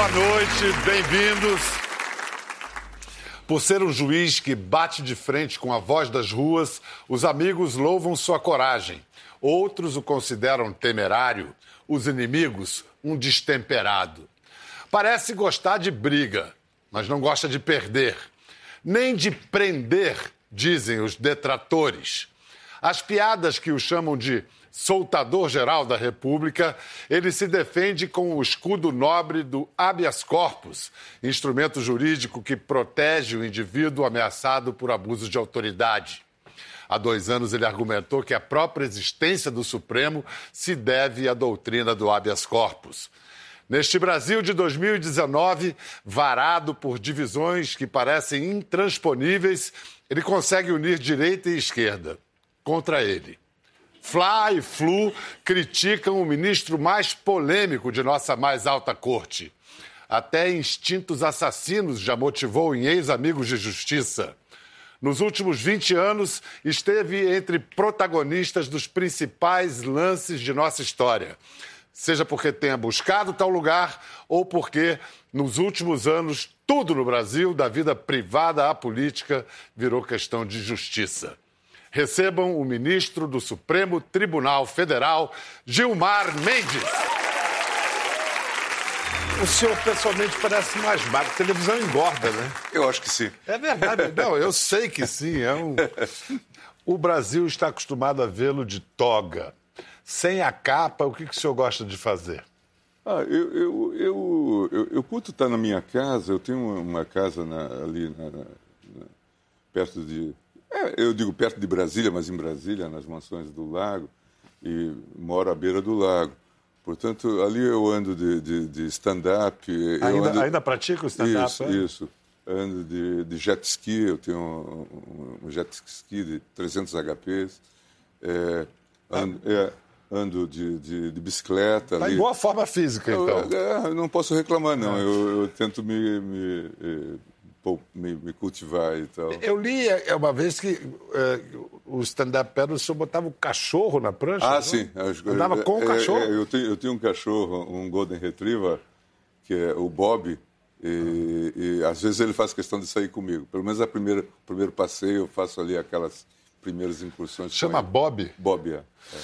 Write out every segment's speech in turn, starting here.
boa noite, bem-vindos. Por ser um juiz que bate de frente com a voz das ruas, os amigos louvam sua coragem. Outros o consideram temerário, os inimigos, um destemperado. Parece gostar de briga, mas não gosta de perder, nem de prender, dizem os detratores. As piadas que o chamam de soltador geral da República, ele se defende com o escudo nobre do habeas corpus, instrumento jurídico que protege o indivíduo ameaçado por abuso de autoridade. Há dois anos ele argumentou que a própria existência do Supremo se deve à doutrina do habeas corpus. Neste Brasil de 2019, varado por divisões que parecem intransponíveis, ele consegue unir direita e esquerda contra ele. Fla e Flu criticam o ministro mais polêmico de nossa mais alta corte. Até instintos assassinos já motivou em ex-amigos de justiça. Nos últimos 20 anos, esteve entre protagonistas dos principais lances de nossa história. Seja porque tenha buscado tal lugar ou porque, nos últimos anos, tudo no Brasil, da vida privada à política, virou questão de justiça recebam o ministro do Supremo Tribunal Federal, Gilmar Mendes. O senhor pessoalmente parece mais magro. A televisão engorda, né? Eu acho que sim. É verdade. Não, eu sei que sim. É um... O Brasil está acostumado a vê-lo de toga. Sem a capa, o que, que o senhor gosta de fazer? Ah, eu, eu, eu, eu, eu curto estar na minha casa. Eu tenho uma casa na, ali na, na, perto de é, eu digo perto de Brasília, mas em Brasília, nas mansões do lago, e moro à beira do lago. Portanto, ali eu ando de, de, de stand-up. Ainda, ando... ainda pratica o stand-up? Isso, é? isso. Ando de, de, jet ski, eu tenho um, um, jet ski de 300 HPs. É, ando, ah. é, ando de, bicicleta. Está em boa forma física, então. Eu, é, eu não posso reclamar, não. É. Eu, eu, tento me, me eh, me, me, cultivar e tal. Eu li é, uma vez que é, o stand-up pedal, o senhor botava um cachorro na prancha? Ah, não? sim. Andava com o cachorro? É, eu, tenho, eu tenho um cachorro, um Golden Retriever, que é o Bob, e, e, às vezes ele faz questão de sair comigo. Pelo menos a primeira, primeiro passeio eu faço ali aquelas primeiras incursões. Chama Bob? Bob, é. é.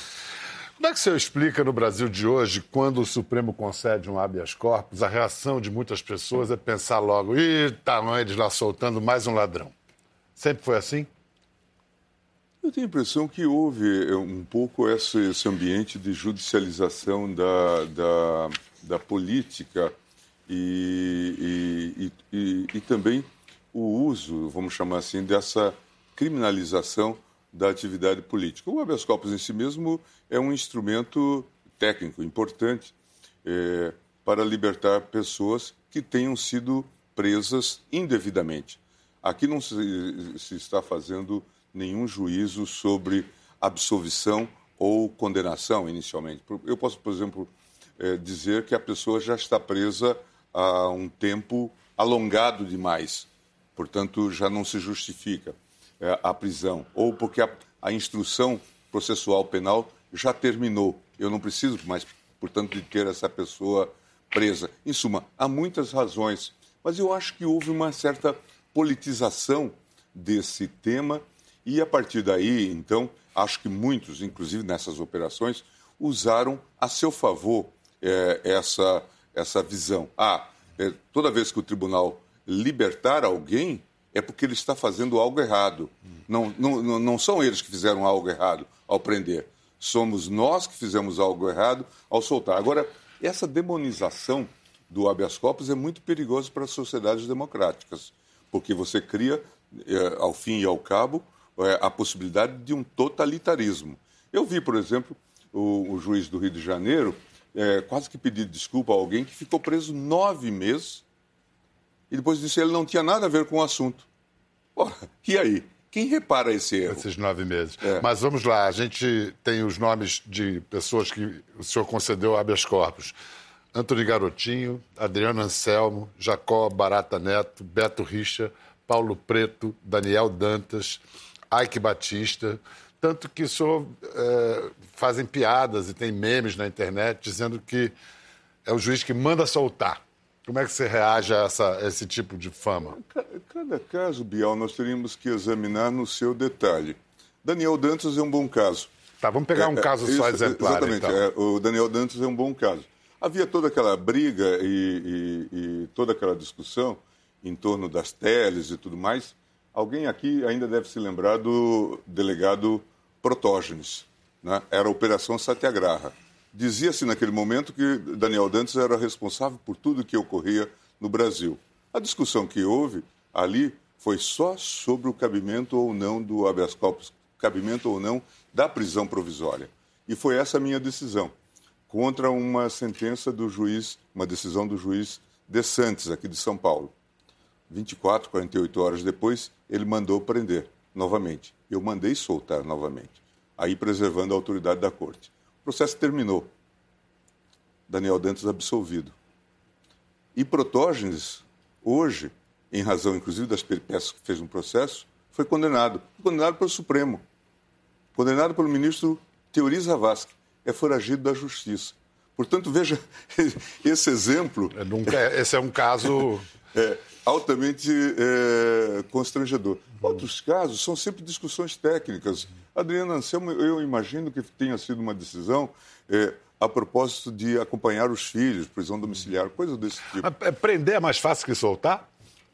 Como é que o senhor explica no Brasil de hoje, quando o Supremo concede um habeas corpus, a reação de muitas pessoas é pensar logo, ih, tá eles lá soltando mais um ladrão. Sempre foi assim? Eu tenho a impressão que houve eh, um pouco esse, esse ambiente de judicialização da, da, da política e, e, e, e, também o uso, vamos chamar assim, dessa criminalização da atividade política. O habeas corpus em si mesmo é um instrumento técnico importante é, para libertar pessoas que tenham sido presas indevidamente. Aqui não se, se está fazendo nenhum juízo sobre absolvição ou condenação inicialmente. Eu posso, por exemplo, é, dizer que a pessoa já está presa há um tempo alongado demais, portanto já não se justifica é, a prisão, ou porque a, a instrução processual penal já terminou. Eu não preciso mais, portanto, de ter essa pessoa presa. Em suma, há muitas razões, mas eu acho que houve uma certa politização desse tema e a partir daí, então, acho que muitos, inclusive nessas operações, usaram a seu favor é, essa, essa visão. Ah, é, toda vez que o tribunal libertar alguém, é porque ele está fazendo algo errado. Não, não, não são eles que fizeram algo errado ao prender. Somos nós que fizemos algo errado ao soltar. Agora, essa demonização do habeas corpus é muito perigoso para as sociedades democráticas, porque você cria, é, ao fim e ao cabo, é, a possibilidade de um totalitarismo. Eu vi, por exemplo, o, o juiz do Rio de Janeiro é, quase que pedir desculpa a alguém que ficou preso nove meses e depois disse que ele não tinha nada a ver com o assunto. Ora, e aí? Quem repara esse erro? Esses nove meses. É. Mas vamos lá, a gente tem os nomes de pessoas que o senhor concedeu habeas corpus. Antônio Garotinho, Adriano Anselmo, Jacó Barata Neto, Beto Richa, Paulo Preto, Daniel Dantas, Ike Batista. Tanto que o senhor é, fazem piadas e tem memes na internet dizendo que é o juiz que manda soltar Como é que você reage a, essa, esse tipo de fama? Cada caso, Bial, nós teríamos que examinar no seu detalhe. Daniel Dantas é um bom caso. Tá, vamos pegar um é, caso só exemplar. Exatamente, então. é, o Daniel Dantas é um bom caso. Havia toda aquela briga e, e, e toda aquela discussão em torno das teles e tudo mais. Alguém aqui ainda deve se lembrar do delegado Protógenes. Né? Era a Operação Satyagraha. Dizia-se naquele momento que Daniel Dantas era responsável por tudo que ocorria no Brasil. A discussão que houve ali foi só sobre o cabimento ou não do habeas corpus, cabimento ou não da prisão provisória. E foi essa a minha decisão, contra uma sentença do juiz, uma decisão do juiz De Santos, aqui de São Paulo. 24, 48 horas depois, ele mandou prender novamente. Eu mandei soltar novamente, aí preservando a autoridade da corte. O processo terminou. Daniel Dantas absolvido. E Protógenes, hoje, em razão inclusive das peripécias que fez no processo, foi condenado. Condenado pelo Supremo. Condenado pelo ministro Teori Zavascki. É foragido da justiça. Portanto, veja esse exemplo. É, nunca, é, esse é um caso. é, altamente é, constrangedor. Outros casos são sempre discussões técnicas. Adriana Anselmo, eu imagino que tenha sido uma decisão é, a propósito de acompanhar os filhos, prisão domiciliar, coisa desse tipo. É, prender é mais fácil que soltar?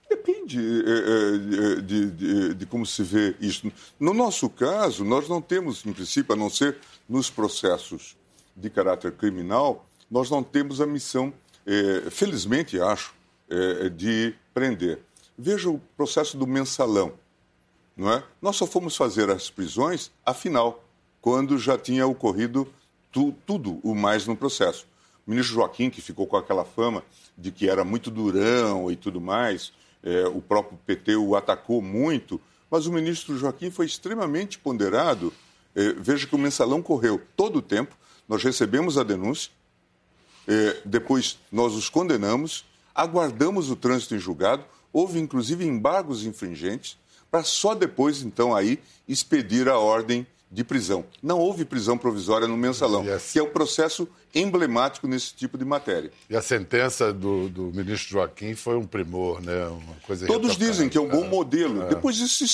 Depende é, de, de, de, como se vê isso. No nosso caso, nós não temos, em princípio, a não ser nos processos de caráter criminal, nós não temos a missão, felizmente acho, de prender. Veja o processo do mensalão. Não é? Nós só fomos fazer as prisões, afinal, quando já tinha ocorrido tu, tudo o mais no processo. O ministro Joaquim, que ficou com aquela fama de que era muito durão e tudo mais, é, o próprio PT o atacou muito, mas o ministro Joaquim foi extremamente ponderado. É, veja que o mensalão correu todo o tempo, nós recebemos a denúncia, é, depois nós os condenamos, aguardamos o trânsito em julgado, houve inclusive embargos infringentes, para só depois, então, aí, expedir a ordem de prisão. Não houve prisão provisória no mensalão, que é um processo emblemático nesse tipo de matéria. E a sentença do, do ministro Joaquim foi um primor, né? Uma coisa Todos dizem que é um bom modelo. É. Depois disso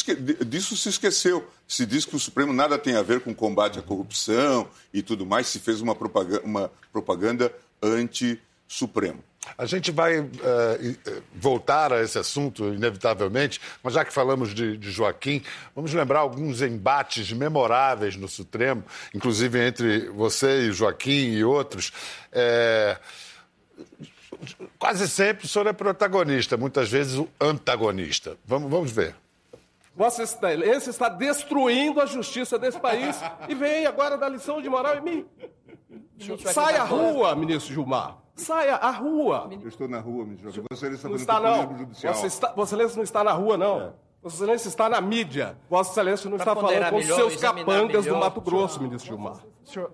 disso se esqueceu. Se diz que o Supremo nada tem a ver com combate à corrupção e tudo mais, se fez uma propaganda, uma propaganda anti-Supremo. A gente vai uh, voltar a esse assunto, inevitavelmente, mas já que falamos de, de, Joaquim, vamos lembrar alguns embates memoráveis no Supremo, inclusive entre você e Joaquim e outros. É... Quase sempre o senhor é protagonista, muitas vezes o antagonista. Vamos, vamos ver. Vossa Excelência está destruindo a justiça desse país e vem agora dar lição de moral em mim. Sai à rua, ministro Gilmar. Saia à rua. Eu estou na rua, ministro. Vossa Excelência não está, não. Judicial. Vossa, está, Vossa Excelência não está na rua, não. É. Vossa Excelência está na mídia. Vossa Excelência não está falando com seus capangas do Mato Grosso, ministro Gilmar.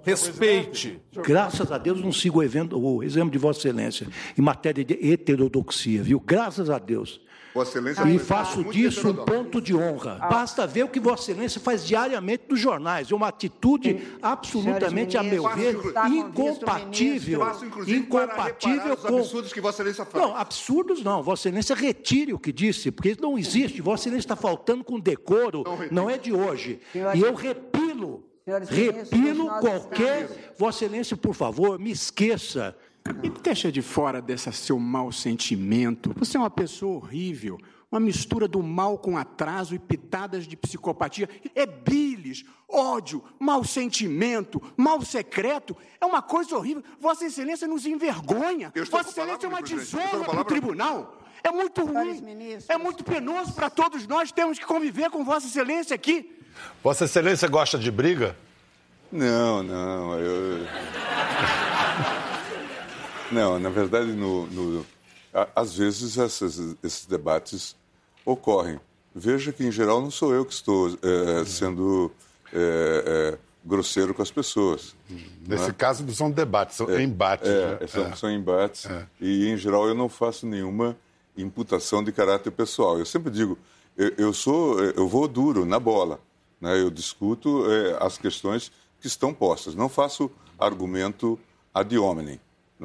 Respeite. Graças a Deus não sigo o, evento, o exemplo de Vossa Excelência em matéria de heterodoxia, viu? Graças a Deus. Vossa Excelência e faço disso um ponto de honra. Ah. Basta ver o que Vossa Excelência faz diariamente nos jornais. É uma atitude absolutamente, a meu ver, incompatível. Incompatível com. absurdos que Vossa Excelência faz. Não, absurdos não. Vossa Excelência retire o que disse, porque não existe. Vossa Excelência está faltando com decoro, não é de hoje. E eu repilo. Repilo qualquer. Vossa Excelência, por favor, me esqueça e deixa de fora desse seu mau sentimento. Você é uma pessoa horrível, uma mistura do mal com atraso e pitadas de psicopatia. É bilis, ódio, mau sentimento, mal secreto. É uma coisa horrível. Vossa Excelência nos envergonha. Vossa Excelência é uma desonra para o tribunal. É muito ruim. É muito penoso para todos nós. Temos que conviver com Vossa Excelência aqui. Vossa Excelência gosta de briga? Não, não. Eu... Não, na verdade, no, no, às vezes essas, esses debates ocorrem. Veja que, em geral, não sou eu que estou é, sendo é, é, grosseiro com as pessoas. Nesse né? caso, não são debates, são embates. Né? São, são, embates. E, em geral, eu não faço nenhuma imputação de caráter pessoal. Eu sempre digo, eu, eu sou, eu vou duro na bola. Né? Eu discuto as questões que estão postas. Não faço argumento ad hominem.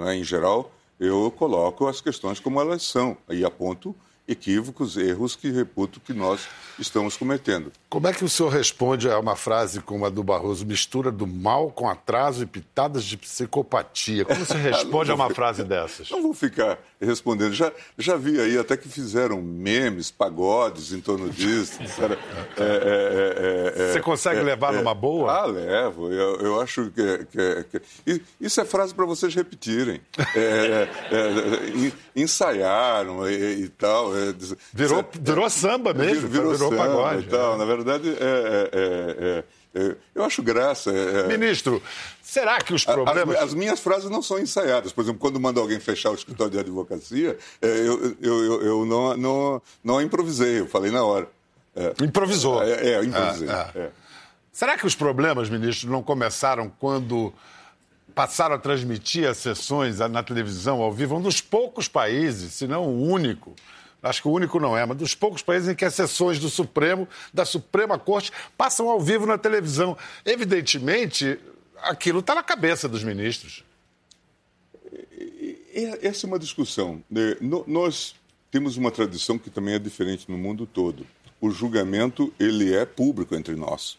É? Em geral, eu coloco as questões como elas são e aponto equívocos, erros que reputo que nós estamos cometendo. Como é que o senhor responde a uma frase como a do Barroso, mistura do mal com atraso e pitadas de psicopatia? Como você responde a uma frase dessas? Não vou ficar respondendo. Já, já vi aí até que fizeram memes, pagodes em torno disso. É, é, é, você consegue levar numa boa? Ah, levo. Eu, eu acho que, que, que, Isso é frase para vocês repetirem. ensaiaram e, e tal. virou, virou samba mesmo, virou, virou samba pagode. E tal. Na verdade, é, é, eu acho graça. É, Ministro, será que os problemas. As, as, minhas frases não são ensaiadas. Por exemplo, quando manda alguém fechar o escritório de advocacia, eu, eu, eu, eu não, não, não improvisei, eu falei na hora. Improvisou. É, é improvisei. Ah, ah. Será que os problemas, ministro, não começaram quando passaram a transmitir as sessões na televisão ao vivo? Um dos poucos países, se não o único, acho que o único não é, mas dos poucos países em que as sessões do Supremo, da Suprema Corte, passam ao vivo na televisão. Evidentemente, aquilo está na cabeça dos ministros. Essa é uma discussão. Né? Nós temos uma tradição que também é diferente no mundo todo. O julgamento ele é público entre nós.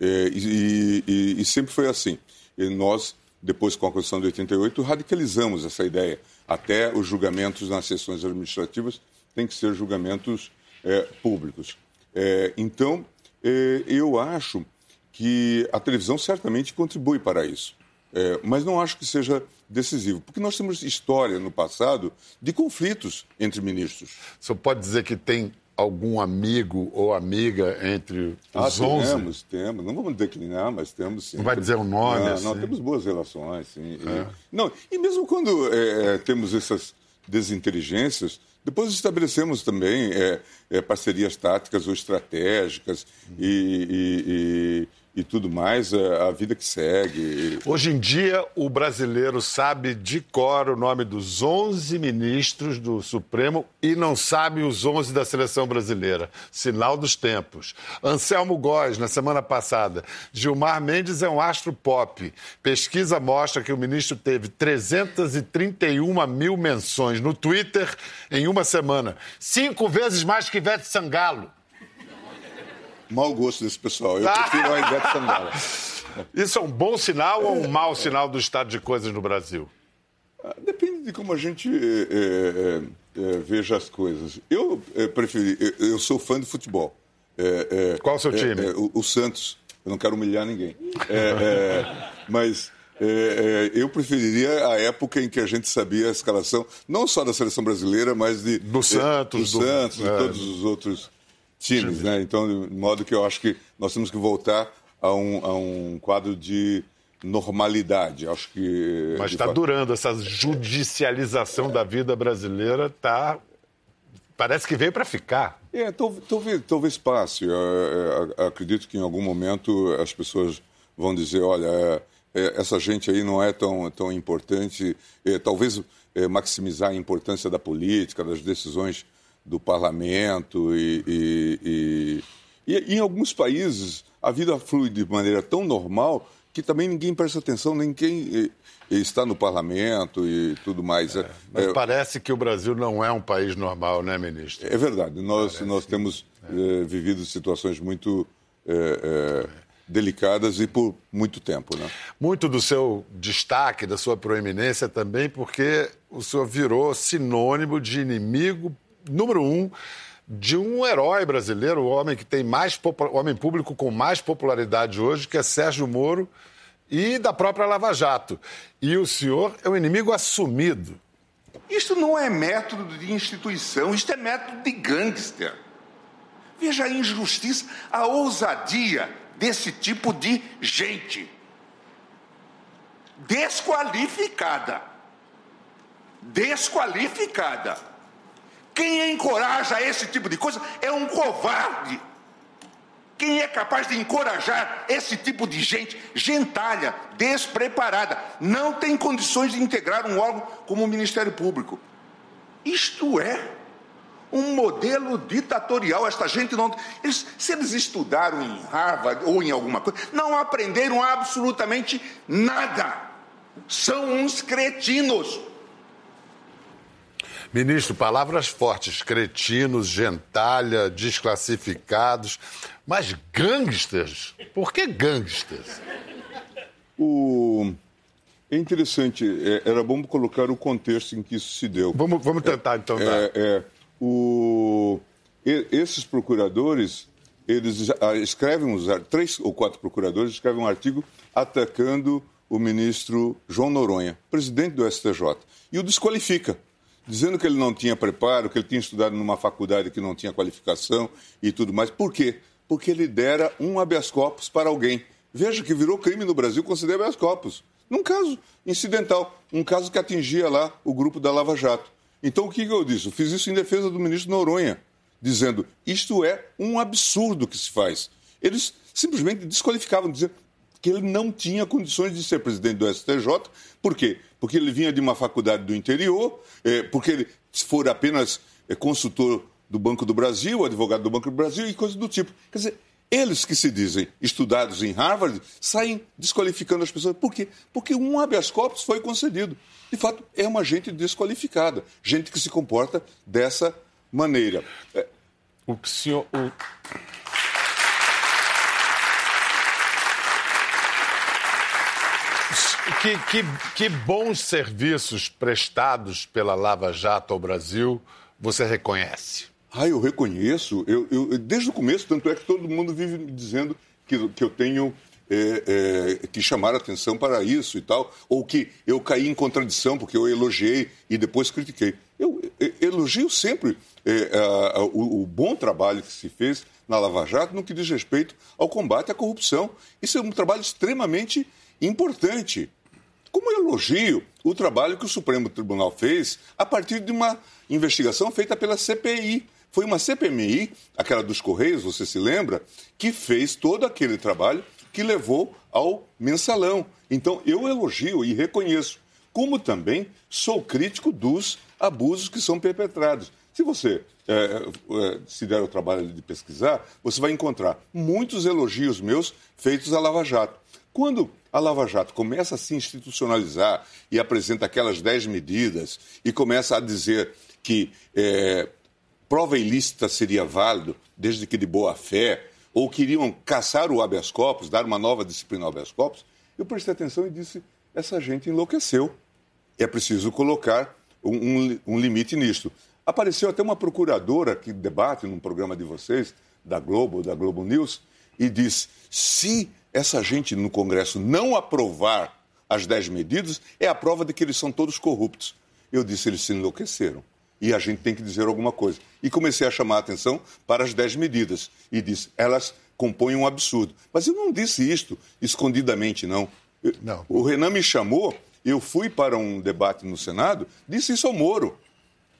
É, e, e, e sempre foi assim. E nós, depois com a Constituição de 88, radicalizamos essa ideia. Até os julgamentos nas sessões administrativas tem que ser julgamentos é, públicos. É, então, é, eu acho que a televisão certamente contribui para isso, é, mas não acho que seja decisivo, porque nós temos história no passado de conflitos entre ministros. Senhor pode dizer que tem algum amigo ou amiga entre os ah, 11? Temos, temos. Não vamos declinar, mas temos sim. Não vai dizer o um nome? Não, assim. não, temos boas relações, sim. É. E, não, e mesmo quando é, temos essas desinteligências, depois estabelecemos também é, é, parcerias táticas ou estratégicas e, e, e tudo mais, é, a vida que segue. Hoje em dia, o brasileiro sabe de cor o nome dos 11 ministros do Supremo e não sabe os 11 da seleção brasileira. Sinal dos tempos. Anselmo Góes, na semana passada. Gilmar Mendes é um astro pop. Pesquisa mostra que o ministro teve 331 mil menções no Twitter em uma semana. Cinco vezes mais que Ivete Sangalo mau gosto desse pessoal. Eu prefiro a Ivete Sangalo. Isso é um bom sinal ou um mau sinal do estado de coisas no Brasil? Ah, depende de como a gente é, é, é, veja as coisas. Eu preferi, eu sou fã de futebol. Qual o seu time? O, o, Santos. Eu não quero humilhar ninguém. mas eu preferiria a época em que a gente sabia a escalação, não só da seleção brasileira, mas de do Santos, do, do Santos, de todos os outros times, né? Então, de modo que eu acho que nós temos que voltar a um, a um quadro de normalidade. Acho que. Mas está durando essa judicialização da vida brasileira, tá. Parece que veio para ficar. É, talvez, talvez passe. Acredito que em algum momento as pessoas vão dizer, olha, é, é, essa gente aí não é tão, tão importante. É, talvez é, maximizar a importância da política, das decisões do parlamento e, e, e, e, em alguns países a vida flui de maneira tão normal que também ninguém presta atenção, nem quem está no parlamento e tudo mais. É, mas é, parece que o Brasil não é um país normal, né, ministro? É verdade. Nós, nós temos é. vivido situações muito eh, delicadas e por muito tempo. Né? Muito do seu destaque, da sua proeminência também, porque o senhor virou sinônimo de inimigo número um de um herói brasileiro, o homem que tem mais homem público com mais popularidade hoje, que é Sérgio Moro, e da própria Lava Jato. E o senhor é um inimigo assumido. Isto não é método de instituição, isto é método de gangster. Veja a injustiça, a ousadia desse tipo de gente. Desqualificada. Desqualificada. Quem encoraja esse tipo de coisa é um covarde. Quem é capaz de encorajar esse tipo de gente, gentalha, despreparada, não tem condições de integrar um órgão como o Ministério Público? Isto é um modelo ditatorial. Esta gente não. Eles, se eles estudaram em Harvard ou em alguma coisa, não aprenderam absolutamente nada. São uns cretinos. Ministro, palavras fortes, cretinos, gentalha, desclassificados, mas gangsters? Por que gangsters? O... É interessante, é, era bom colocar o contexto em que isso se deu. Vamos, vamos tentar, então. Tá? É, é, o... Esses procuradores, eles escrevem, uns, três ou quatro procuradores escrevem um artigo atacando o ministro João Noronha, presidente do STJ, e o desqualifica, dizendo que ele não tinha preparo, que ele tinha estudado numa faculdade que não tinha qualificação e tudo mais. Por quê? Porque ele dera um habeas corpus para alguém. Veja que virou crime no Brasil conceder habeas corpus. Num caso incidental, um caso que atingia lá o grupo da Lava Jato. Então o que eu disse? Eu fiz isso em defesa do ministro Noronha, dizendo isto é um absurdo que se faz. Eles simplesmente desqualificavam, dizendo que ele não tinha condições de ser presidente do STJ. Por quê? Porque ele vinha de uma faculdade do interior, é, porque ele, for apenas é, consultor do Banco do Brasil, advogado do Banco do Brasil e coisas do tipo. Quer dizer, eles que se dizem estudados em Harvard saem desqualificando as pessoas. Por quê? Porque um habeas corpus foi concedido. De fato, é uma gente desqualificada, gente que se comporta dessa maneira. O senhor. O... Que, que, que bons serviços prestados pela Lava Jato ao Brasil você reconhece? Ah, eu reconheço. Eu, eu, desde o começo, tanto é que todo mundo vive me dizendo que, que eu tenho é, é, que chamar atenção para isso e tal, ou que eu caí em contradição porque eu elogiei e depois critiquei. Eu, eu elogio sempre é, a, a, o, o, bom trabalho que se fez na Lava Jato no que diz respeito ao combate à corrupção. Isso é um trabalho extremamente importante. Como elogio o trabalho que o Supremo Tribunal fez a partir de uma investigação feita pela CPI. Foi uma CPMI, aquela dos Correios, você se lembra, que fez todo aquele trabalho que levou ao mensalão. Então, eu elogio e reconheço, como também sou crítico dos abusos que são perpetrados. Se você é, se der o trabalho de pesquisar, você vai encontrar muitos elogios meus feitos à Lava Jato. Quando a Lava Jato começa a se institucionalizar e apresenta aquelas dez medidas e começa a dizer que é, prova ilícita seria válido desde que de boa fé, ou queriam caçar o habeas corpus, dar uma nova disciplina ao habeas corpus, eu prestei atenção e disse: essa gente enlouqueceu. É preciso colocar um, um, um limite nisto. Apareceu até uma procuradora que debate num programa de vocês, da Globo, da Globo News, e diz: se essa gente no Congresso não aprovar as dez medidas, é a prova de que eles são todos corruptos. Eu disse, eles se enlouqueceram. E a gente tem que dizer alguma coisa. E comecei a chamar a atenção para as dez medidas. E disse, elas compõem um absurdo. Mas eu não disse isto escondidamente, não. não. O Renan me chamou, eu fui para um debate no Senado, disse isso ao Moro.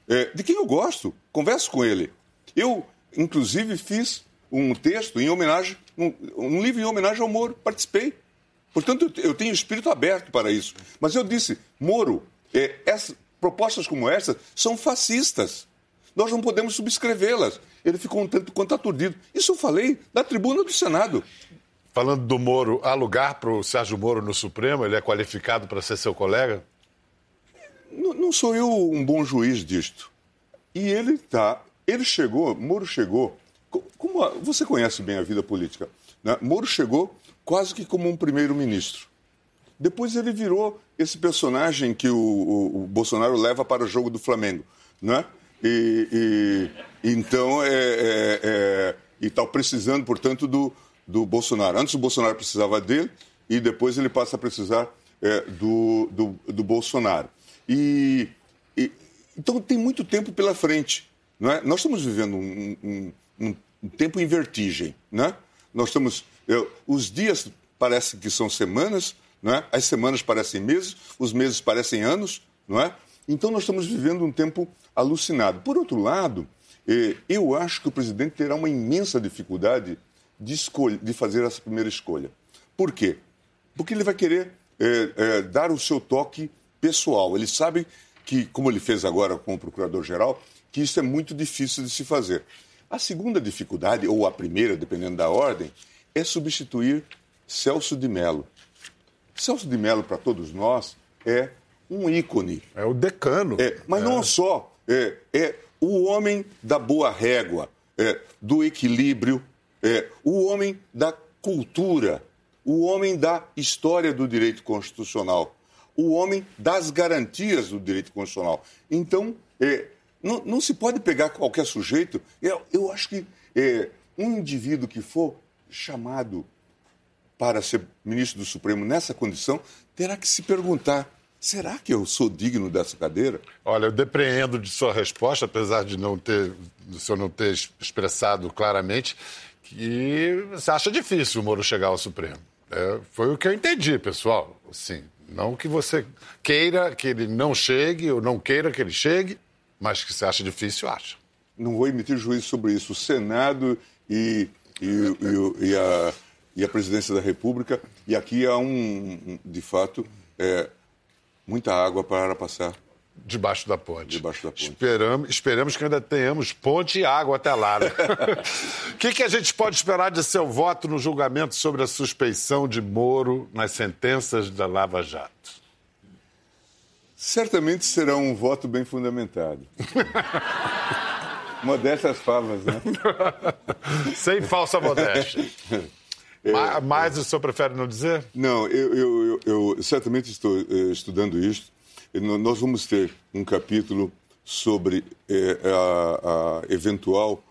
É, de quem eu gosto, converso com ele. Eu, inclusive, fiz um texto em homenagem, um, um livro em homenagem ao Moro. Participei. Portanto, eu tenho espírito aberto para isso. Mas eu disse, Moro, é, propostas como essa são fascistas. Nós não podemos subscrevê-las. Ele ficou um tanto quanto aturdido. Isso eu falei na tribuna do Senado. Falando do Moro, há lugar para o Sérgio Moro no Supremo? Ele é qualificado para ser seu colega? Não, não sou eu um bom juiz disto. E ele está. Ele chegou, Moro chegou como a, você conhece bem a vida política, né? Moro chegou quase que como um primeiro-ministro. Depois ele virou esse personagem que o, o, o, Bolsonaro leva para o jogo do Flamengo, né? E, e então é, é, é e está precisando, portanto, do, do Bolsonaro. Antes o Bolsonaro precisava dele e depois ele passa a precisar é, do, do, do, Bolsonaro. E, e, então tem muito tempo pela frente. Não é? Nós estamos vivendo um, um, um, um tempo em vertigem, né? Nós estamos, eu, os dias parecem que são semanas, não é? As semanas parecem meses, os meses parecem anos, não é? Então nós estamos vivendo um tempo alucinado. Por outro lado, eh, eu acho que o presidente terá uma imensa dificuldade de, escolha, de fazer essa primeira escolha. Por quê? Porque ele vai querer eh, eh, dar o seu toque pessoal. Ele sabe que, como ele fez agora com o procurador-geral, que isso é muito difícil de se fazer. A segunda dificuldade, ou a primeira, dependendo da ordem, é substituir Celso de Mello. Celso de Mello, para todos nós, é um ícone. É o decano. É, mas é. não só é, é o homem da boa régua, é, do equilíbrio, é, o homem da cultura, o homem da história do direito constitucional, o homem das garantias do direito constitucional. Então, é, não, não, se pode pegar qualquer sujeito. Eu, eu acho que é, um indivíduo que for chamado para ser ministro do Supremo nessa condição terá que se perguntar Será que eu sou digno dessa cadeira? Olha, eu depreendo de sua resposta, apesar de não ter, do senhor não ter expressado claramente, que você acha difícil o Moro chegar ao Supremo. É, foi o que eu entendi, pessoal. Sim, não que você queira que ele não chegue ou não queira que ele chegue, mas que você acha difícil, acha. Não vou emitir juízo sobre isso. O Senado e, e, e, e a, e a presidência da República, e aqui há um, de fato, é, muita água para passar. Debaixo da ponte. Debaixo da ponte. Esperamos, esperamos que ainda tenhamos ponte e água até lá. Né? O que, que a gente pode esperar de seu voto no julgamento sobre a suspeição de Moro nas sentenças da Lava Jato? Certamente será um voto bem fundamentado. Modestas favas, né? Sem falsa modéstia. É, Mas o senhor prefere não dizer? Não, eu, eu, eu, eu certamente estou eh, estudando isto. Nós vamos ter um capítulo sobre eh, a, a, eventual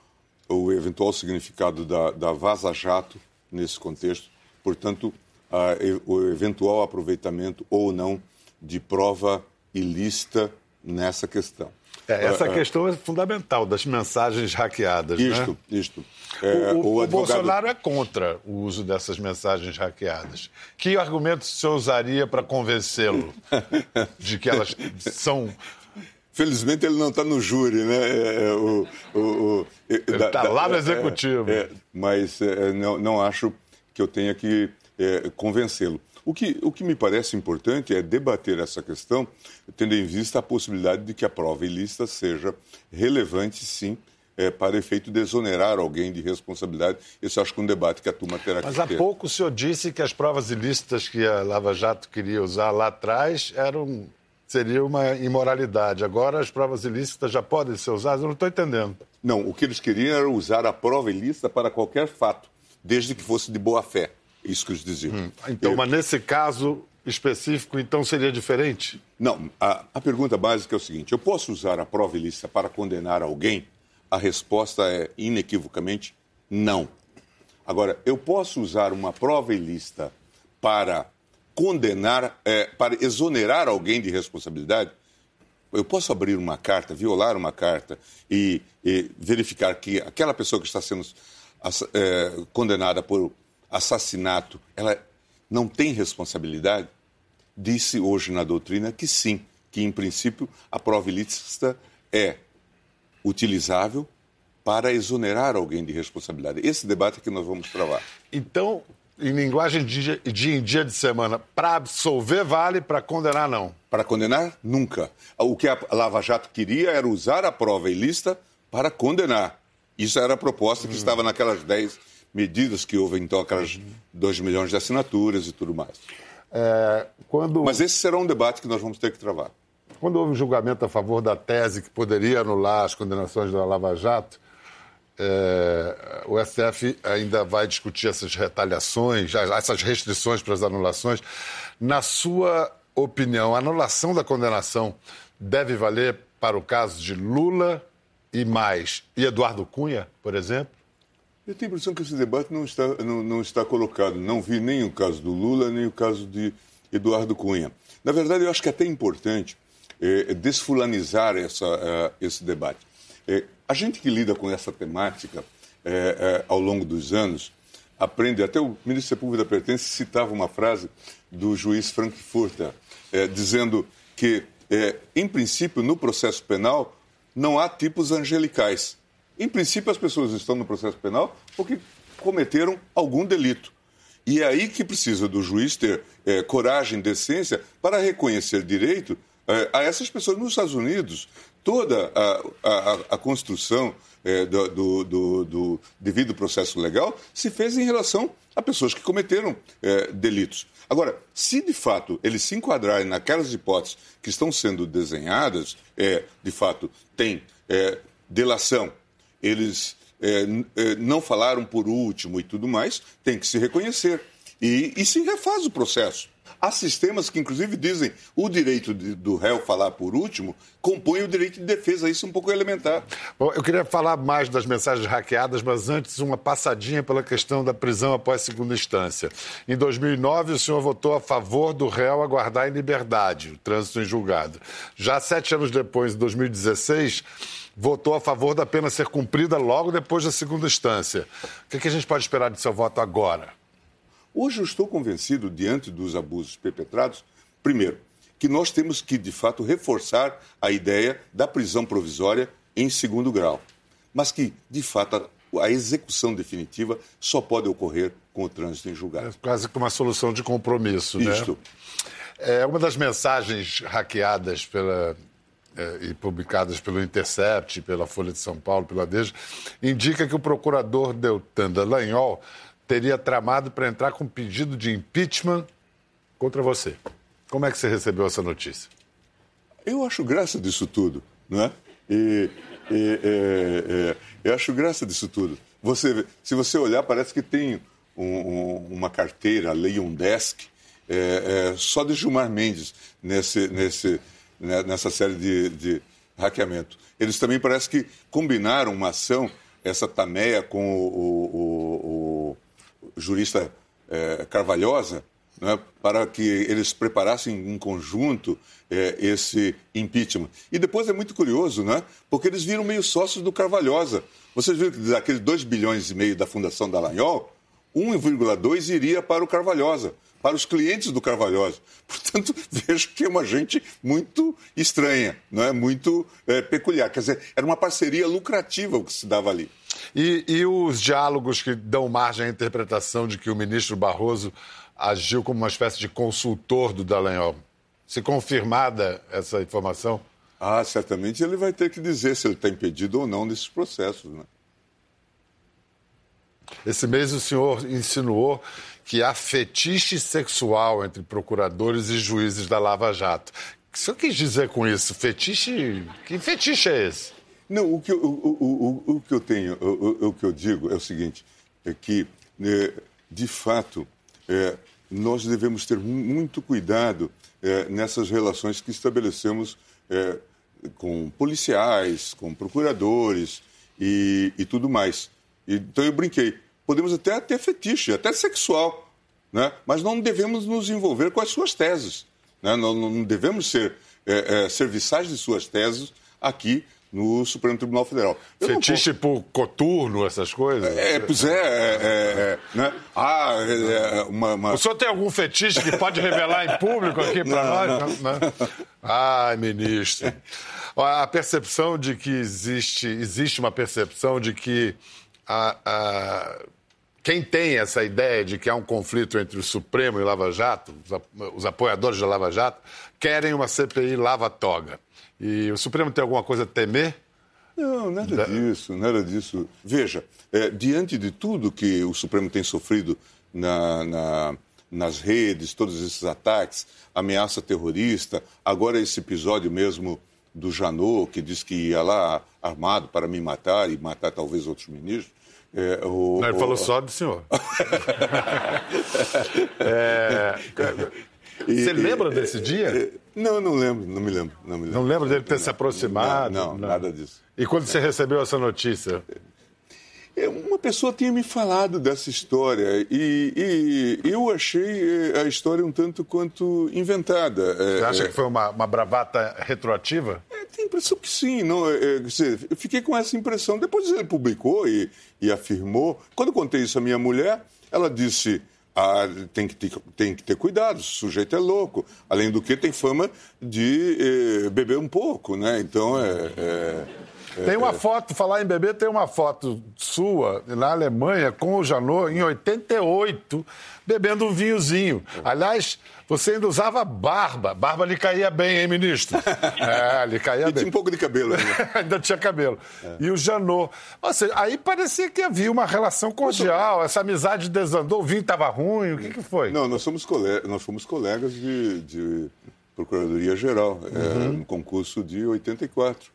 o eventual significado da, da vaza-jato nesse contexto, portanto, a, o eventual aproveitamento ou não de prova ilícita nessa questão. É, essa uh, questão é fundamental das mensagens hackeadas. Isto, né? isto. É, o, o, o, advogado... Bolsonaro é contra o uso dessas mensagens hackeadas. Que argumento o senhor usaria para convencê-lo de que elas são Felizmente ele não está no júri, né? É, é o, o, ele está lá no executivo. É, mas é, não, não acho que eu tenha que convencê-lo. O que, o que me parece importante é debater essa questão, tendo em vista a possibilidade de que a prova ilícita seja relevante, sim, é, para efeito de exonerar alguém de responsabilidade. Esse acho que é um debate que a turma terá Mas que ter. Mas há pouco o senhor disse que as provas ilícitas que a Lava Jato queria usar lá atrás eram seria uma imoralidade. Agora as provas ilícitas já podem ser usadas? Eu não estou entendendo. Não, o que eles queriam era usar a prova ilícita para qualquer fato, desde que fosse de boa fé. Isso que eles diziam. Hum, então, Eu... mas nesse caso específico, então seria diferente? Não. A, a pergunta básica é o seguinte: eu posso usar a prova ilícita para condenar alguém? A resposta é inequivocamente não. Agora, eu posso usar uma prova ilícita para condenar, é, para exonerar alguém de responsabilidade? Eu posso abrir uma carta, violar uma carta e, e verificar que aquela pessoa que está sendo é, condenada por assassinato, ela não tem responsabilidade? Disse hoje na doutrina que sim, que em princípio a prova ilícita é utilizável para exonerar alguém de responsabilidade. Esse debate é que nós vamos travar. Então, em linguagem de dia em dia de semana, para absolver vale, para condenar não? Para condenar, nunca. O que a Lava Jato queria era usar a prova ilícita para condenar. Isso era a proposta que hum. estava naquelas 10 medidas que houve, então, aquelas 2 milhões de assinaturas e tudo mais. É, quando... Mas esse será um debate que nós vamos ter que travar. Quando houve um julgamento a favor da tese que poderia anular as condenações da Lava Jato, é, o STF ainda vai discutir essas retaliações, essas restrições para as anulações. Na sua opinião, a anulação da condenação deve valer para o caso de Lula e mais, e Eduardo Cunha, por exemplo? Eu tenho a impressão que esse debate não está, não, não está colocado. Não vi nem o caso do Lula, nem o caso de Eduardo Cunha. Na verdade, eu acho que é até importante é, desfulanizar essa, uh, esse debate. É, a gente que lida com essa temática é, ao longo dos anos aprende. Até o ministro Sepúlveda Pertence citava uma frase do juiz Frankfurter, dizendo que, em princípio, no processo penal, não há tipos angelicais. Em princípio, as pessoas estão no processo penal porque cometeram algum delito. E é aí que precisa do juiz ter é, coragem, decência para reconhecer direito é, a essas pessoas. Nos Estados Unidos, toda a, a, a construção é, do, do, do, do, devido processo legal se fez em relação a pessoas que cometeram é, delitos. Agora, se de fato eles se enquadrarem naquelas hipóteses que estão sendo desenhadas, é, de fato tem é, delação, eles é, é, não falaram por último e tudo mais, tem que se reconhecer. E, e se refaz o processo. Há sistemas que, inclusive, dizem o direito de, do réu falar por último compõe o direito de defesa. Isso é um pouco elementar. Bom, eu queria falar mais das mensagens hackeadas, mas antes uma passadinha pela questão da prisão após segunda instância. Em 2009, o senhor votou a favor do réu aguardar em liberdade, o trânsito em julgado. Já sete anos depois, em 2016 votou a favor da pena ser cumprida logo depois da segunda instância. O que, é que a gente pode esperar de seu voto agora? Hoje eu estou convencido, diante dos abusos perpetrados, primeiro, que nós temos que, de fato, reforçar a ideia da prisão provisória em segundo grau, mas que, de fato, a execução definitiva só pode ocorrer com o trânsito em julgado. É quase que uma solução de compromisso, Isto. né? É, uma das mensagens hackeadas pela, é, e publicadas pelo Intercept, pela Folha de São Paulo, pela DEJ, indica que o procurador Deltan Dallagnol teria tramado para entrar com pedido de impeachment contra você. Como é que você recebeu essa notícia? Eu acho graça disso tudo, não é? E, e, eu acho graça disso tudo. Você, se você olhar, parece que tem um, um, uma carteira, lei um desk, é, é, só de Gilmar Mendes nesse, nesse, né, nessa série de, de hackeamento. Eles também parece que combinaram uma ação, essa tameia com o, o, o jurista é, Carvalhosa, né, para que eles preparassem em conjunto é, esse impeachment. E depois é muito curioso, né, porque eles viram meio sócios do Carvalhosa. Vocês viram que daqueles 2 bilhões e meio da Fundação Dallagnol, 1,2 iria para o Carvalhosa, para os clientes do Carvalhosa. Portanto, vejo que é uma gente muito estranha, não é? muito é, peculiar. Quer dizer, era uma parceria lucrativa o que se dava ali. E, e os diálogos que dão margem à interpretação de que o ministro Barroso agiu como uma espécie de consultor do Dallagnol? Se confirmada essa informação? Ah, certamente ele vai ter que dizer se ele está impedido ou não nesses processos. Né? Esse mês o senhor insinuou que há fetiche sexual entre procuradores e juízes da Lava Jato. O que o senhor quis dizer com isso? Fetiche? Que fetiche é esse? Não, o que eu, o, o, o que eu tenho, o, que eu digo é o seguinte, é que, é, de fato, é, nós devemos ter muito cuidado é, nessas relações que estabelecemos é, com policiais, com procuradores e, e tudo mais. Então eu brinquei, podemos até ter fetiche, até sexual, né? mas não devemos nos envolver com as suas teses. Né? Não, não devemos ser é, é, serviçais de suas teses aqui no Supremo Tribunal Federal. Eu Fetiche por coturno, essas coisas? É, pois é, é, é, é né? Ah, é, é, uma, uma... O senhor tem algum fetiche que pode revelar em público aqui para nós? Não. Não, Ai, ministro. A percepção de que existe, existe uma percepção de que a, a, quem tem essa ideia de que há um conflito entre o Supremo e o Lava Jato, os, apoiadores da Lava Jato, querem uma CPI lava-toga. E o Supremo tem alguma coisa a temer? Não, nada da... disso, nada disso. Veja, é, diante de tudo que o Supremo tem sofrido na, na, nas redes, todos esses ataques, ameaça terrorista, agora esse episódio mesmo do Janot, que diz que ia lá armado para me matar e matar talvez outros ministros. É, o, Não, ele o... falou só do senhor. é... Você lembra desse dia? Não, não lembro, não me lembro. Não, me lembro. não lembro dele ter não, se aproximado? Não, não, nada disso. E quando você recebeu essa notícia? Uma pessoa tinha me falado dessa história e, e, eu achei eh, a história um tanto quanto inventada. É, você acha é, que foi uma, uma bravata retroativa? É, tem a impressão que sim. Não, é dizer, eu fiquei com essa impressão. Depois ele publicou e, e afirmou. Quando eu contei isso à minha mulher, ela disse ah, tem, que ter, tem que ter cuidado, o sujeito é louco. Além do que, tem fama de eh, beber um pouco, né? Então, é, é, Tem uma foto, falar em bebê, tem uma foto sua na Alemanha com o Janot em 88, bebendo um vinhozinho. Aliás, você ainda usava barba. Barba lhe caía bem, hein, ministro? É, lhe caía e bem. tinha um pouco de cabelo ainda. ainda tinha cabelo. É. E o Janot. Ou seja, aí parecia que havia uma relação cordial, essa amizade desandou, o vinho estava ruim, o que, que foi? Não, nós somos, colegas, nós fomos colegas de, de Procuradoria-Geral, é, uhum. é, um concurso de 84.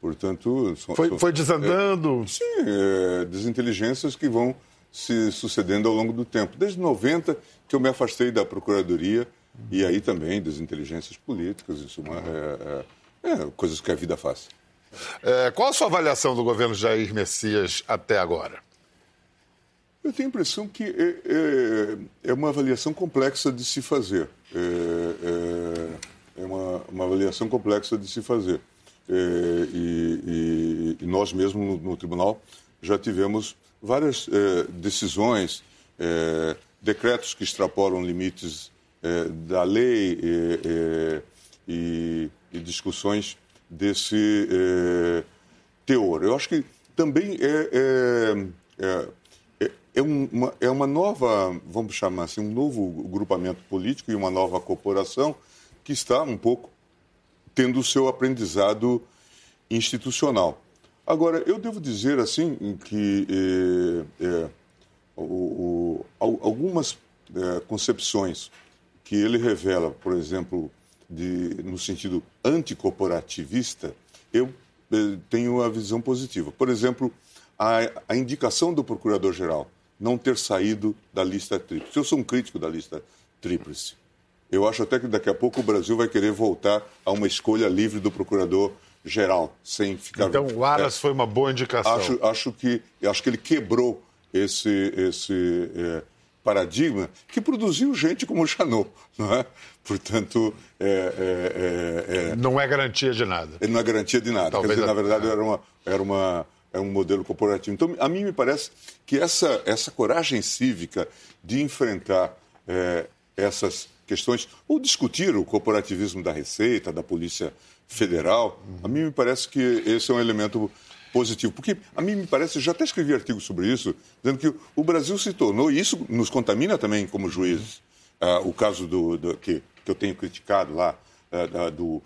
Portanto... Foi, foi desandando? É, sim, é, desinteligências que vão se sucedendo ao longo do tempo. Desde 90 que eu me afastei da Procuradoria e aí também das inteligências políticas, isso é, é, é, coisas que a vida faz. É, qual a sua avaliação do governo Jair Messias até agora? Eu tenho a impressão que é, é, é uma avaliação complexa de se fazer. É, uma, uma, avaliação complexa de se fazer. E, e, e, nós mesmos no, no, tribunal já tivemos várias decisões decretos que extrapolam limites é, da lei é, e, discussões desse é, teor. Eu acho que também é, é, é, é, uma, é uma nova, vamos chamar assim, um novo grupamento político e uma nova corporação que está um pouco tendo o seu aprendizado institucional. Agora, eu devo dizer assim que é, o, o, algumas é, concepções que ele revela, por exemplo, de, no sentido anticorporativista, eu é, tenho a visão positiva. Por exemplo, a, a indicação do procurador-geral não ter saído da lista tríplice. Eu sou um crítico da lista tríplice. Eu acho até que daqui a pouco o Brasil vai querer voltar a uma escolha livre do procurador geral, sem ficar. Então, o Aras é, foi uma boa indicação. Acho, acho que acho que ele quebrou esse, esse é, paradigma que produziu gente como o Janot, não é? Portanto, é, é, é, não é garantia de nada. Não é garantia de nada. Talvez Quer dizer, na verdade, era, uma, era, uma, é um modelo corporativo. Então, a mim me parece que essa, essa coragem cívica de enfrentar é, essas questões, ou discutir o corporativismo da Receita, da Polícia Federal, uhum. a mim me parece que esse é um elemento positivo. Porque a mim me parece, já até escrevi artigo sobre isso, dizendo que o Brasil se tornou, e isso nos contamina também como juízes, uh, o caso do, do que, que, eu tenho criticado lá, uh, do uh,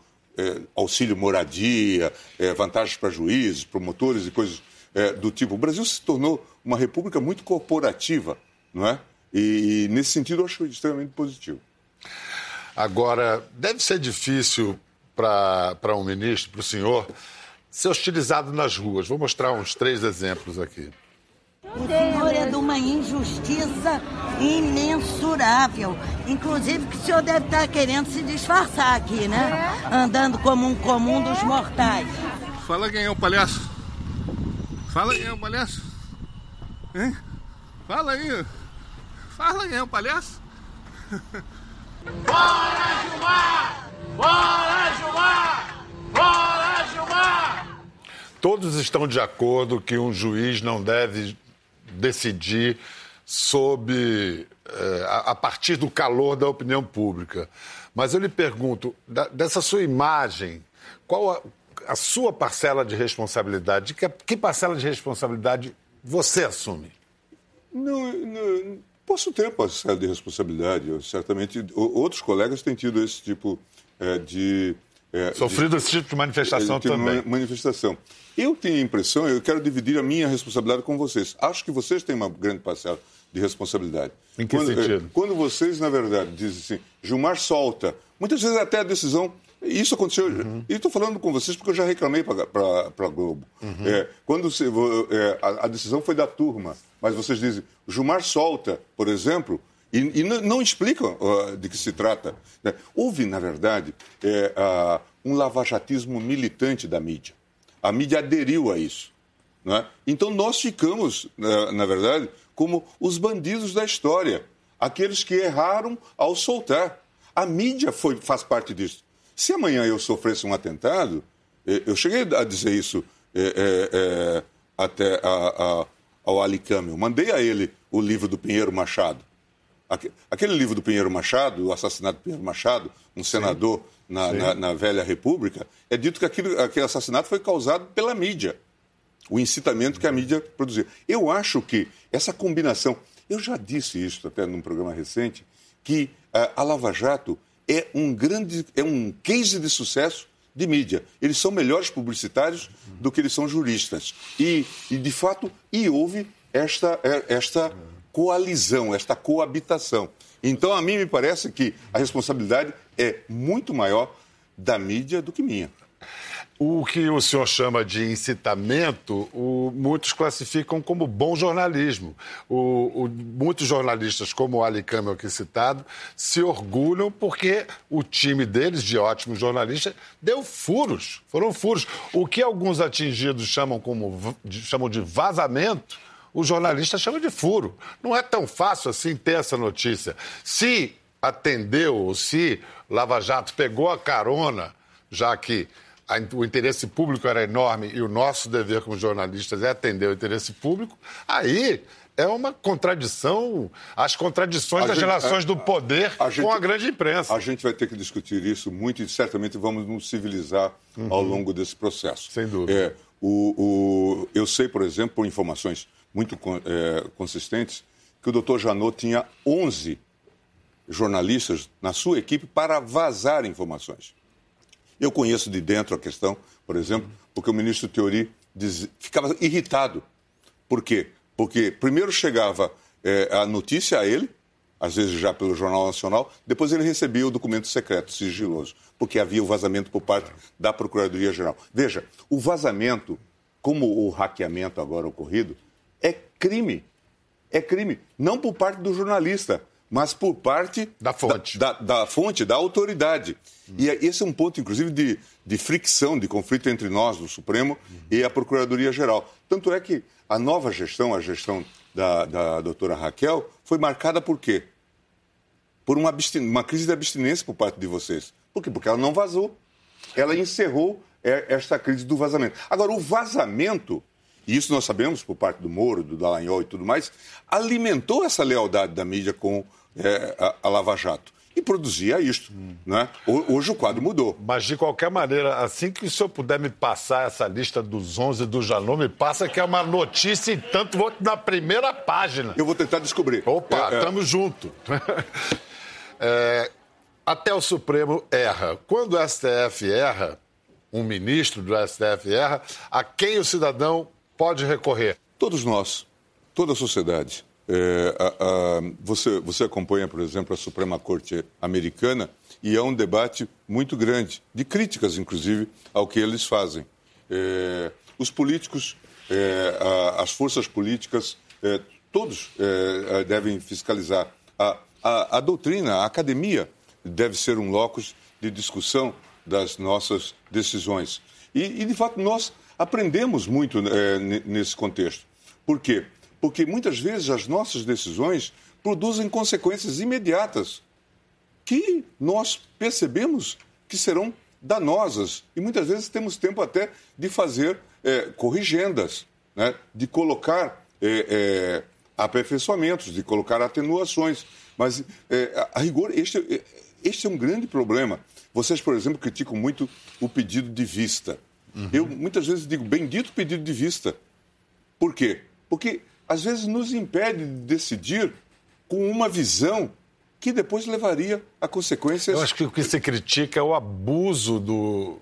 auxílio moradia, eh, vantagens para juízes, promotores e coisas eh, do tipo. O Brasil se tornou uma república muito corporativa, não é? E, e nesse sentido eu acho extremamente positivo. Agora, deve ser difícil para um ministro, para o senhor, ser hostilizado nas ruas. Vou mostrar uns três exemplos aqui. O senhor é de uma injustiça imensurável. Inclusive que o senhor deve estar querendo se disfarçar aqui, né? Andando como um comum dos mortais. Fala quem é o palhaço. Fala quem é o palhaço. Hein? Fala aí. Fala quem é o palhaço. Bora, Gilmar! Bora, Gilmar! Bora, Gilmar! Todos estão de acordo que um juiz não deve decidir sob eh, a partir do calor da opinião pública. Mas eu lhe pergunto, dessa sua imagem, qual a, a sua parcela de responsabilidade? Que, que, parcela de responsabilidade você assume? Não, não, posso ter parcela de responsabilidade. Eu, certamente, outros colegas têm tido esse tipo é, de é, Sofrido de, esse tipo de manifestação de, também. Manifestação. Eu tenho a impressão, eu quero dividir a minha responsabilidade com vocês. Acho que vocês têm uma grande parcela de responsabilidade. Em que quando, é, sentido? quando vocês, na verdade, dizem assim, Gilmar solta, muitas vezes até a decisão isso aconteceu. Uhum. E estou falando com vocês porque eu já reclamei para a Globo. Uhum. É, quando é, a, a, decisão foi da turma, mas vocês dizem, Gilmar solta, por exemplo, e, e não, explicam uh, de que se trata. Né? Houve, na verdade, é, uh, um lavajatismo militante da mídia. A mídia aderiu a isso. Né? Então nós ficamos, na, na verdade, como os bandidos da história, aqueles que erraram ao soltar. A mídia foi, faz parte disso. Se amanhã eu sofresse um atentado, eh, eu cheguei a dizer isso é, é, até a, a, ao Ali Camel. Mandei a ele o livro do Pinheiro Machado aquele livro do Pinheiro Machado, o assassinato do Pinheiro Machado, um senador na, na, na, velha República, é dito que aquilo, aquele assassinato foi causado pela mídia. O incitamento que a mídia produziu. Eu acho que essa combinação. Eu já disse isso até num programa recente, que a Lava Jato é um grande. é um case de sucesso de mídia. Eles são melhores publicitários do que eles são juristas. E, e de fato, e houve esta, é, esta coalizão, esta coabitação. Então, a mim me parece que a responsabilidade é muito maior da mídia do que minha. O que o senhor chama de incitamento, o, muitos classificam como bom jornalismo. O, o, muitos jornalistas, como o Ali Camel aqui citado, se orgulham porque o time deles, de ótimos jornalistas, deu furos. Foram furos. O que alguns atingidos chamam, como, chamam de vazamento, os jornalistas chamam de furo. Não é tão fácil assim ter essa notícia. Se atendeu, ou se Lava Jato pegou a carona, já que o interesse público era enorme e o nosso dever como jornalistas é atender o interesse público, aí é uma contradição, as contradições a das gente, relações do poder a, a gente, com a grande imprensa. A gente vai ter que discutir isso muito e certamente vamos nos civilizar uhum. ao longo desse processo. Sem dúvida. É, o, o, eu sei, por exemplo, por informações muito é, consistentes, que o doutor Janot tinha 11 jornalistas na sua equipe para vazar informações. Eu conheço de dentro a questão, por exemplo, porque o ministro Teori diz, ficava irritado. Por quê? Porque primeiro chegava é, a notícia a ele, às vezes já pelo Jornal Nacional, depois ele recebia o documento secreto, sigiloso, porque havia o vazamento por parte da Procuradoria-Geral. Veja, o vazamento, como o hackeamento agora ocorrido, é crime. É crime. Não por parte do jornalista, mas por parte da fonte, da, da, da fonte, da autoridade. E é, esse é um ponto, inclusive, de, de fricção, de conflito entre nós, do Supremo, e a Procuradoria-Geral. Tanto é que a nova gestão, a gestão da, da doutora Raquel, foi marcada por quê? Por uma, uma crise de abstinência por parte de vocês. Por quê? Porque ela não vazou. Ela encerrou é, esta crise do vazamento. Agora, o vazamento e isso nós sabemos por parte do Moro, do Dallagnol e tudo mais, alimentou essa lealdade da mídia com é, a, a, Lava Jato. E produzia isto. Hum. Né? Hoje o quadro mudou. Mas, de qualquer maneira, assim que o senhor puder me passar essa lista dos 11 do Janot, me passa que é uma notícia e tanto vou na primeira página. Eu vou tentar descobrir. Opa, é, é... tamo junto. é, até o Supremo erra. Quando o STF erra, um ministro do STF erra, a quem o cidadão pode recorrer? Todos nós, toda a sociedade. É, a, a, você, você acompanha, por exemplo, a Suprema Corte Americana e é um debate muito grande, de críticas, inclusive, ao que eles fazem. É, os políticos, é, a, as forças políticas, é, todos é, devem fiscalizar. A, doutrina, a academia, deve ser um locus de discussão das nossas decisões. E, e de fato, nós aprendemos muito é, nesse contexto. Por quê? Porque muitas vezes as nossas decisões produzem consequências imediatas que nós percebemos que serão danosas. E muitas vezes temos tempo até de fazer é, corrigendas, né? de colocar é, é, aperfeiçoamentos, de colocar atenuações. Mas, a rigor, este, é, este é um grande problema. Vocês, por exemplo, criticam muito o pedido de vista. Uhum. Eu muitas vezes digo, bendito pedido de vista. Por quê? Porque às vezes nos impede de decidir com uma visão que depois levaria a consequências. Eu acho que o que se critica é o abuso do,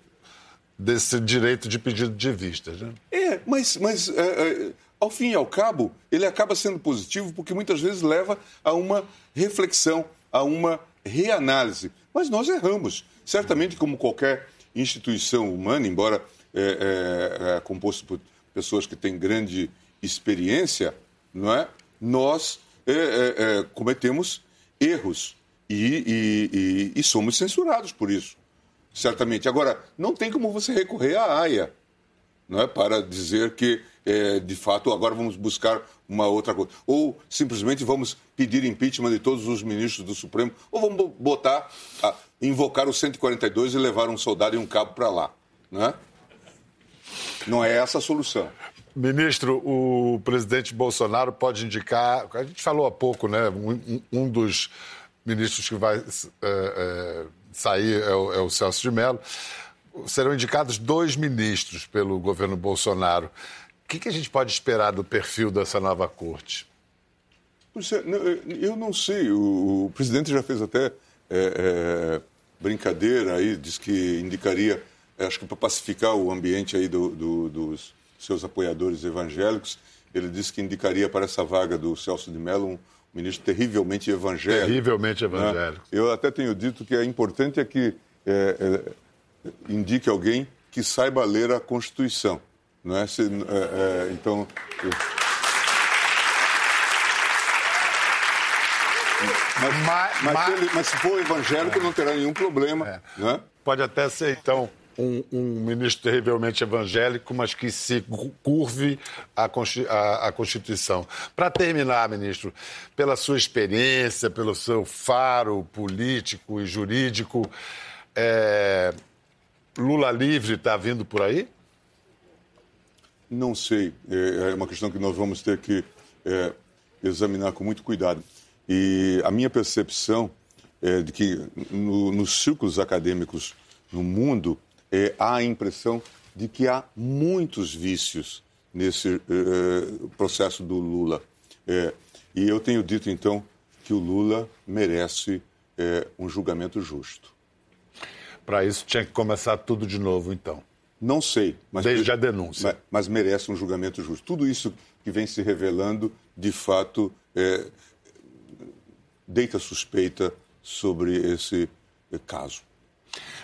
desse direito de pedido de vista. Né? É, mas, mas é, é, ao fim e ao cabo, ele acaba sendo positivo porque muitas vezes leva a uma reflexão, a uma reanálise. Mas nós erramos. Certamente, como qualquer instituição humana, embora é, é, é composto por pessoas que têm grande experiência, não é? nós é, é, é cometemos erros e, e, e, e, somos censurados por isso, certamente. Agora, não tem como você recorrer à AIA não é? para dizer que, é, de fato, agora vamos buscar uma outra coisa. Ou simplesmente vamos pedir impeachment de todos os ministros do Supremo, ou vamos botar, invocar o 142 e levar um soldado e um cabo para lá. Não é? Não é essa a solução. Ministro, o presidente Bolsonaro pode indicar. A gente falou há pouco, né? Um, um dos ministros que vai é, é, sair é o, é o Celso de Mello. Serão indicados dois ministros pelo governo Bolsonaro. O que, que a gente pode esperar do perfil dessa nova corte? Eu não sei. O, presidente já fez até é, é, brincadeira aí, diz que indicaria, acho que para pacificar o ambiente aí do, do, dos seus apoiadores evangélicos, ele disse que indicaria para essa vaga do Celso de Mello um ministro terrivelmente evangélico. Terrivelmente né? evangélico. Né? Eu até tenho dito que é importante é que é, é, indique alguém que saiba ler a Constituição. Não é? Se, é, é então. Eu... Mas, mas, mas, ele, mas, se for evangélico, não terá nenhum problema. É. Né? Pode até ser, então, um, um, ministro terrivelmente evangélico, mas que se curve à, Constituição. Para terminar, ministro, pela sua experiência, pelo seu faro político e jurídico, é... Lula livre está vindo por aí? Não sei. É, é uma questão que nós vamos ter que é, examinar com muito cuidado. E a minha percepção é de que no, nos círculos acadêmicos no mundo é, há a impressão de que há muitos vícios nesse é, processo do Lula. É, e eu tenho dito, então, que o Lula merece é, um julgamento justo. Para isso tinha que começar tudo de novo, então. Não sei. Mas, Desde a denúncia. Mas, mas, merece um julgamento justo. Tudo isso que vem se revelando, de fato, é, deita suspeita sobre esse caso.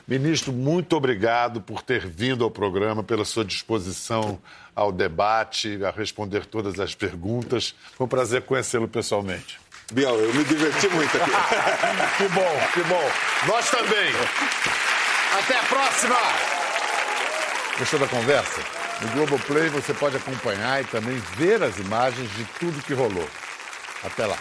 Ministro, muito obrigado por ter vindo ao programa, pela sua disposição ao debate, a responder todas as perguntas. Foi um prazer conhecê-lo pessoalmente. Biel, eu me diverti muito aqui. que bom, que bom. Nós também. Até a próxima! Gostou da conversa? No Globoplay você pode acompanhar e também ver as imagens de tudo que rolou. Até lá.